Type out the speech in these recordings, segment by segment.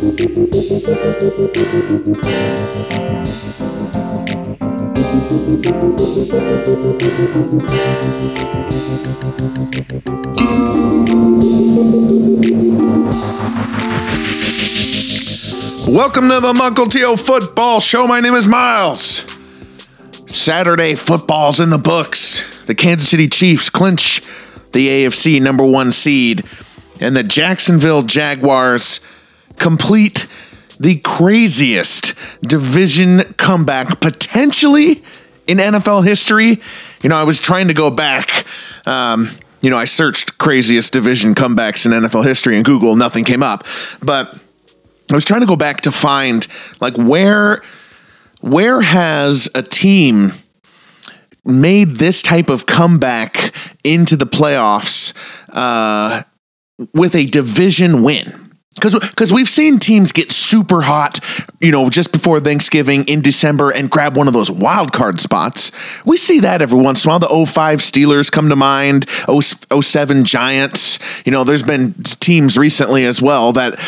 Welcome to the Mukilteo Football Show. My name is Miles. Saturday football's in the books. The Kansas City Chiefs clinch the AFC number one seed, and the Jacksonville Jaguars complete the craziest division comeback potentially in NFL history. You know, I was trying to go back. Um, you know, I searched craziest division comebacks in NFL history in Google, nothing came up. But I was trying to go back to find like where where has a team made this type of comeback into the playoffs uh, with a division win? Because because we've seen teams get super hot, you know, just before Thanksgiving in December and grab one of those wild card spots. We see that every once in a while. The 05 Steelers come to mind, 07 Giants. You know, there's been teams recently as well that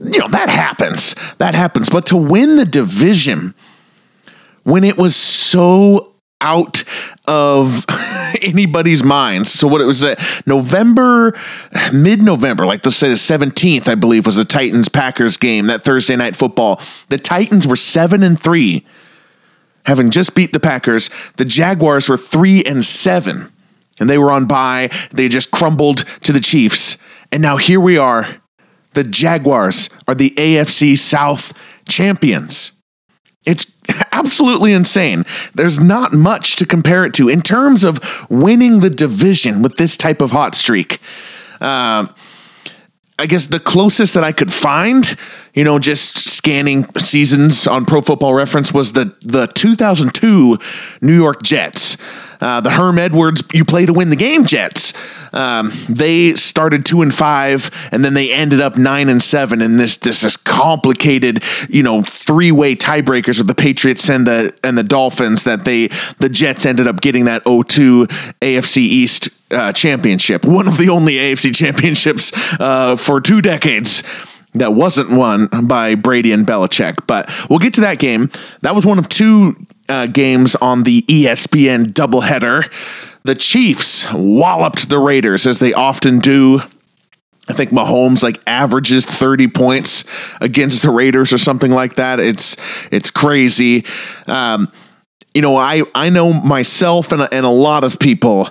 you know, that happens. That happens. But to win the division when it was so out of anybody's minds. So what it was uh, November, mid-November, like let's say the 17th, I believe, was the Titans Packers game, that Thursday night football. The Titans were seven and three, having just beat the Packers. The Jaguars were three and seven. And they were on bye. They just crumbled to the Chiefs. And now here we are the Jaguars are the AFC South champions. It's absolutely insane. There's not much to compare it to in terms of winning the division with this type of hot streak. Uh, I guess the closest that I could find, you know, just scanning seasons on Pro Football Reference was the the 2002 New York Jets. Uh, the Herm Edwards, you play to win the game Jets. Um, they started two and five, and then they ended up nine and seven. And this this is complicated, you know, three way tiebreakers with the Patriots and the and the Dolphins that they the Jets ended up getting that 0-2 AFC East uh, championship, one of the only AFC championships uh, for two decades that wasn't won by Brady and Belichick. But we'll get to that game. That was one of two uh, games on the ESPN doubleheader. The Chiefs walloped the Raiders as they often do. I think Mahomes like averages 30 points against the Raiders or something like that. It's it's crazy. Um, you know, I I know myself and a, and a lot of people,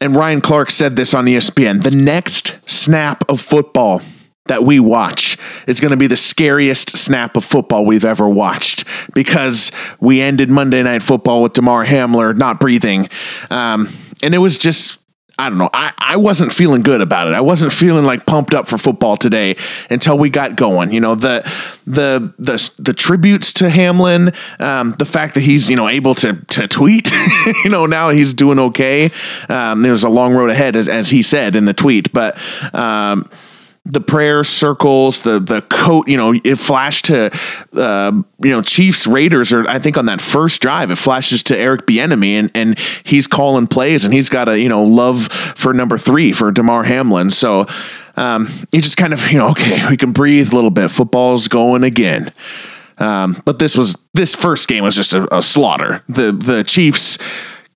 and Ryan Clark said this on ESPN. The next snap of football that we watch is going to be the scariest snap of football we've ever watched because we ended Monday Night Football with Damar Hamlin not breathing. Um, and it was just I don't know. I, I wasn't feeling good about it. I wasn't feeling like pumped up for football today until we got going. You know the the the the tributes to Hamlin, um, the fact that he's you know able to to tweet. you know now he's doing okay. Um, there's a long road ahead, as as he said in the tweet, but. Um, the prayer circles, the the coat, you know, it flashed to uh, you know Chiefs Raiders, or I think on that first drive, it flashes to Eric Bieniemy, and and he's calling plays, and he's got a you know love for number three for Damar Hamlin, so um, he just kind of you know okay, we can breathe a little bit. Football's going again. Um, but this was this first game was just a, a slaughter. The the Chiefs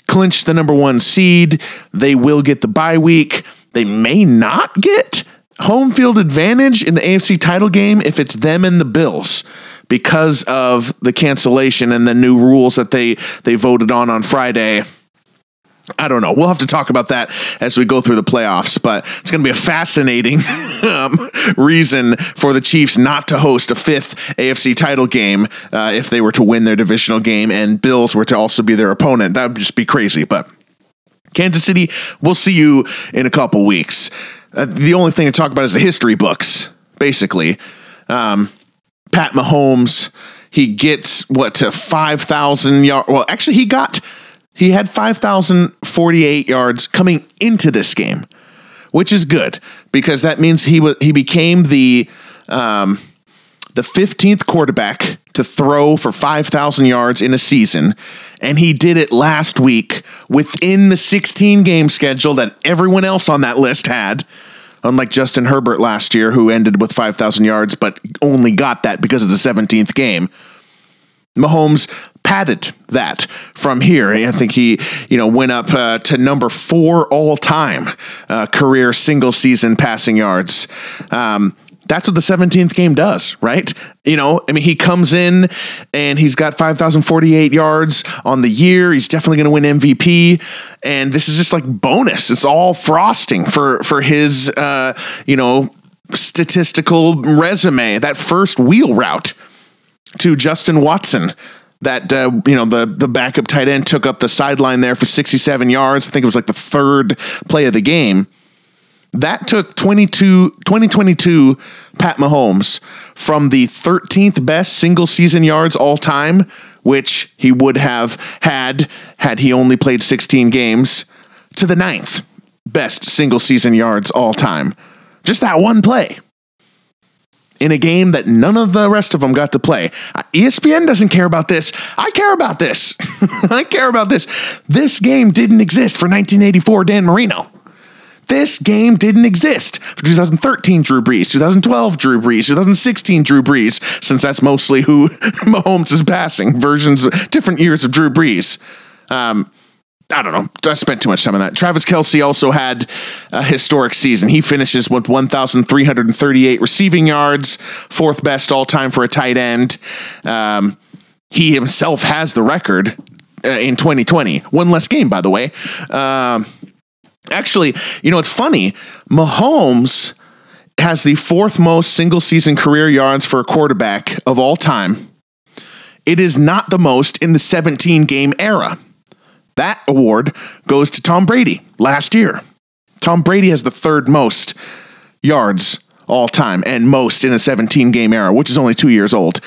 clinched the number one seed. They will get the bye week. They may not get home field advantage in the AFC title game if it's them and the Bills because of the cancellation and the new rules that they they voted on on Friday. I don't know. We'll have to talk about that as we go through the playoffs, but it's going to be a fascinating um, reason for the Chiefs not to host a fifth AFC title game uh, if they were to win their divisional game and Bills were to also be their opponent. That would just be crazy. But Kansas City, we'll see you in a couple weeks. Uh, the only thing to talk about is the history books, basically. Um, Pat Mahomes, he gets what to 5,000 yards. Well, actually, he got, he had 5,048 yards coming into this game, which is good because that means he was, he became the, um, the 15th quarterback to throw for 5,000 yards in a season. And he did it last week within the 16 game schedule that everyone else on that list had unlike Justin Herbert last year, who ended with 5,000 yards, but only got that because of the 17th game. Mahomes padded that from here. I think he, you know, went up uh, to number four all time uh, career single season passing yards. Um, that's what the 17th game does, right? You know, I mean, he comes in and he's got 5,048 yards on the year. He's definitely going to win MVP. And this is just like bonus. It's all frosting for, for his, uh, you know, statistical resume, that first wheel route to Justin Watson. That uh, you know the the backup tight end took up the sideline there for 67 yards. I think it was like the third play of the game that took 22, 2022 Pat Mahomes from the 13th best single season yards all time, which he would have had had he only played 16 games, to the ninth best single season yards all time. Just that one play in a game that none of the rest of them got to play. Uh, ESPN doesn't care about this. I care about this. I care about this. This game didn't exist for 1984 Dan Marino. This game didn't exist for 2013 Drew Brees, 2012 Drew Brees, 2016 Drew Brees, since that's mostly who Mahomes is passing, versions, different years of Drew Brees. Um, I don't know. I spent too much time on that. Travis Kelce also had a historic season. He finishes with 1,338 receiving yards, fourth best all time for a tight end. Um, he himself has the record uh, in 2020. One less game, by the way. Um, Actually, you know, it's funny. Mahomes has the fourth most single season career yards for a quarterback of all time. It is not the most in the 17 game era. That award goes to Tom Brady last year. Tom Brady has the third most yards all time and most in a 17 game era, which is only two years old.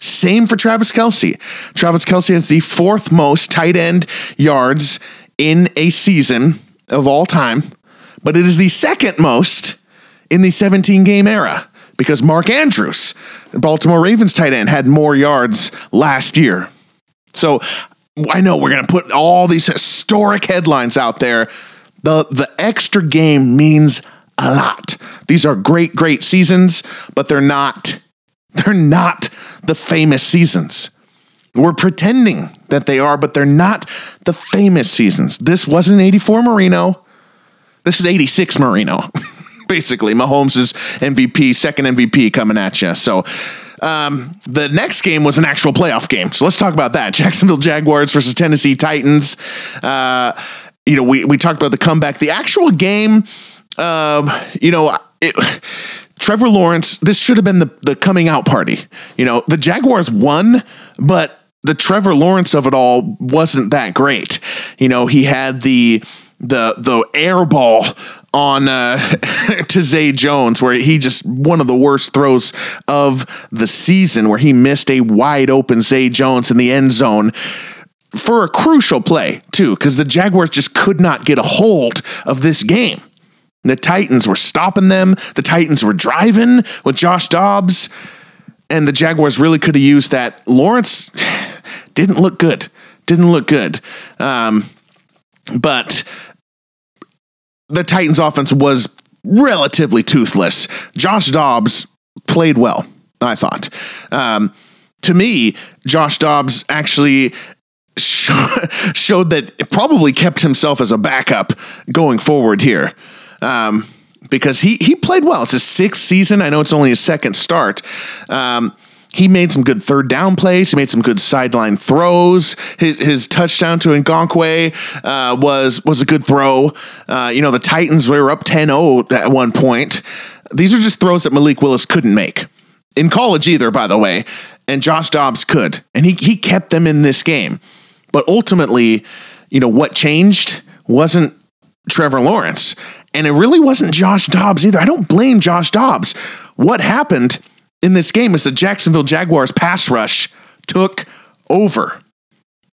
Same for Travis Kelce. Travis Kelce has the fourth most tight end yards in a season of all time, but it is the second most in the 17 game era because Mark Andrews, Baltimore Ravens tight end, had more yards last year. So I know we're going to put all these historic headlines out there. The, the extra game means a lot. These are great, great seasons, but they're not, they're not the famous seasons. We're pretending that they are, but they're not the famous seasons. This wasn't 84 Marino. This is 86 Marino. Basically, Mahomes' MVP, second MVP coming at you. So, um, the next game was an actual playoff game. So let's talk about that. Jacksonville Jaguars versus Tennessee Titans. Uh, you know, we, we talked about the comeback. The actual game, um, you know, it, Trevor Lawrence, this should have been the, the coming out party. You know, the Jaguars won, but the Trevor Lawrence of it all wasn't that great. You know, he had the the the air ball on uh, to Zay Jones, where he just one of the worst throws of the season, where he missed a wide open Zay Jones in the end zone for a crucial play too, because the Jaguars just could not get a hold of this game. The Titans were stopping them. The Titans were driving with Josh Dobbs and the Jaguars really could have used that. Lawrence didn't look good. Didn't look good. Um, but the Titans' offense was relatively toothless. Josh Dobbs played well, I thought. Um, to me, Josh Dobbs actually showed that it probably kept himself as a backup going forward here. Um, because he he played well. It's his sixth season. I know it's only his second start. Um, he made some good third down plays. He made some good sideline throws. His, his touchdown to Okonkwo uh, was was a good throw. Uh, you know, the Titans were up 10-0 at one point. These are just throws that Malik Willis couldn't make in college either, by the way. And Josh Dobbs could, and he he kept them in this game. But ultimately, you know what changed wasn't Trevor Lawrence. And it really wasn't Josh Dobbs either. I don't blame Josh Dobbs. What happened in this game is the Jacksonville Jaguars pass rush took over.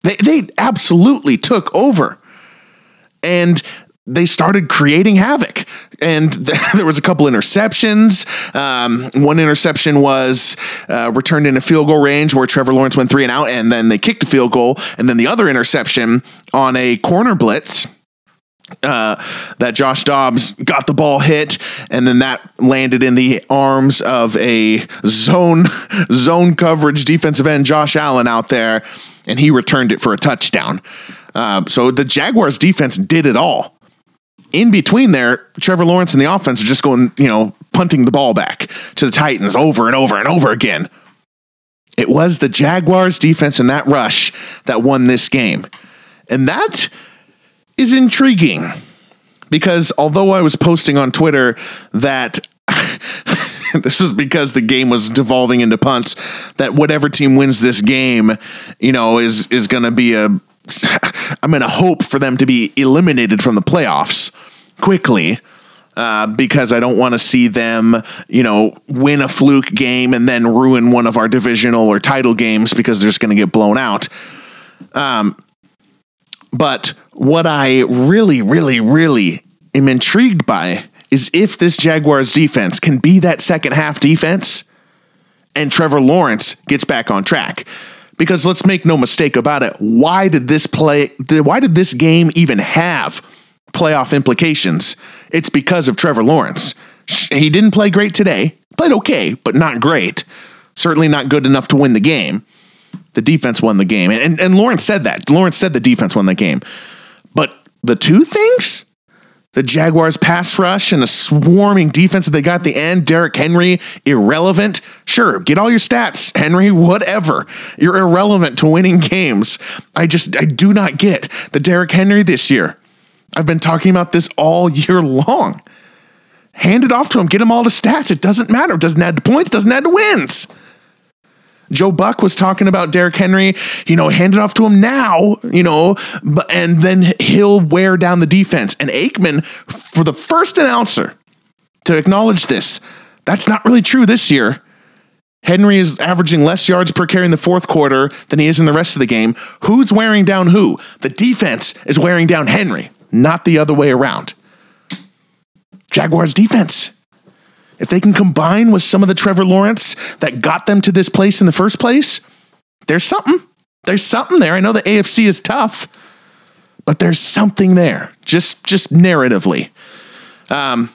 They, they absolutely took over. And they started creating havoc. And there was a couple interceptions. Um, one interception was uh, returned in a field goal range where Trevor Lawrence went three and out, and then they kicked a field goal. And then the other interception on a corner blitz uh, that Josh Dobbs got the ball hit, and then that landed in the arms of a zone zone coverage defensive end, Josh Allen, out there, and he returned it for a touchdown. Uh, so the Jaguars defense did it all. In between there, Trevor Lawrence and the offense are just going, you know, punting the ball back to the Titans over and over and over again. It was the Jaguars defense and that rush that won this game. And that is intriguing because although I was posting on Twitter that this was because the game was devolving into punts that whatever team wins this game, you know, is is going to be a I'm going to hope for them to be eliminated from the playoffs quickly. Uh, because I don't want to see them, you know, win a fluke game and then ruin one of our divisional or title games because they're just going to get blown out. Um, but what I really, really, really am intrigued by is if this Jaguars defense can be that second half defense and Trevor Lawrence gets back on track. Because let's make no mistake about it, why did this play why did this game even have playoff implications? It's because of Trevor Lawrence. He didn't play great today. Played okay, but not great. Certainly not good enough to win the game. The defense won the game. And, and Lawrence said that. Lawrence said the defense won the game. The two things the Jaguars pass rush and a swarming defense that they got at the end. Derrick Henry, irrelevant. Sure, get all your stats, Henry, whatever. You're irrelevant to winning games. I just, I do not get the Derrick Henry this year. I've been talking about this all year long. Hand it off to him, get him all the stats. It doesn't matter. It doesn't add to points, doesn't add to wins. Joe Buck was talking about Derrick Henry, you know, hand it off to him now, you know, but, and then he'll wear down the defense. And Aikman, for the first announcer to acknowledge this, that's not really true this year. Henry is averaging less yards per carry in the fourth quarter than he is in the rest of the game. Who's wearing down who? The defense is wearing down Henry, not the other way around. Jaguars defense if they can combine with some of the Trevor Lawrence that got them to this place in the first place, there's something. There's something there. I know the AFC is tough, but there's something there, just just narratively. Um,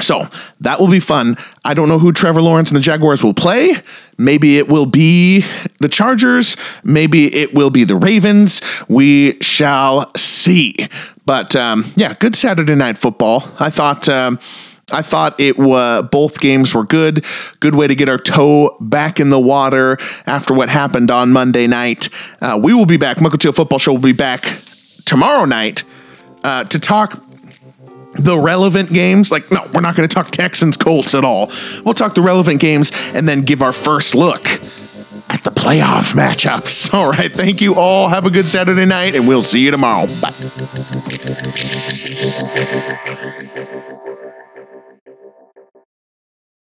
so that will be fun. I don't know who Trevor Lawrence and the Jaguars will play. Maybe it will be the Chargers. Maybe it will be the Ravens. We shall see. But um, yeah, good Saturday night football. I thought. Um, I thought it was both games were good. Good way to get our toe back in the water after what happened on Monday night. Uh, we will be back. Mukilteo Football Show will be back tomorrow night uh, to talk the relevant games. Like, no, we're not going to talk Texans Colts at all. We'll talk the relevant games and then give our first look at the playoff matchups. All right. Thank you all. Have a good Saturday night, and we'll see you tomorrow. Bye.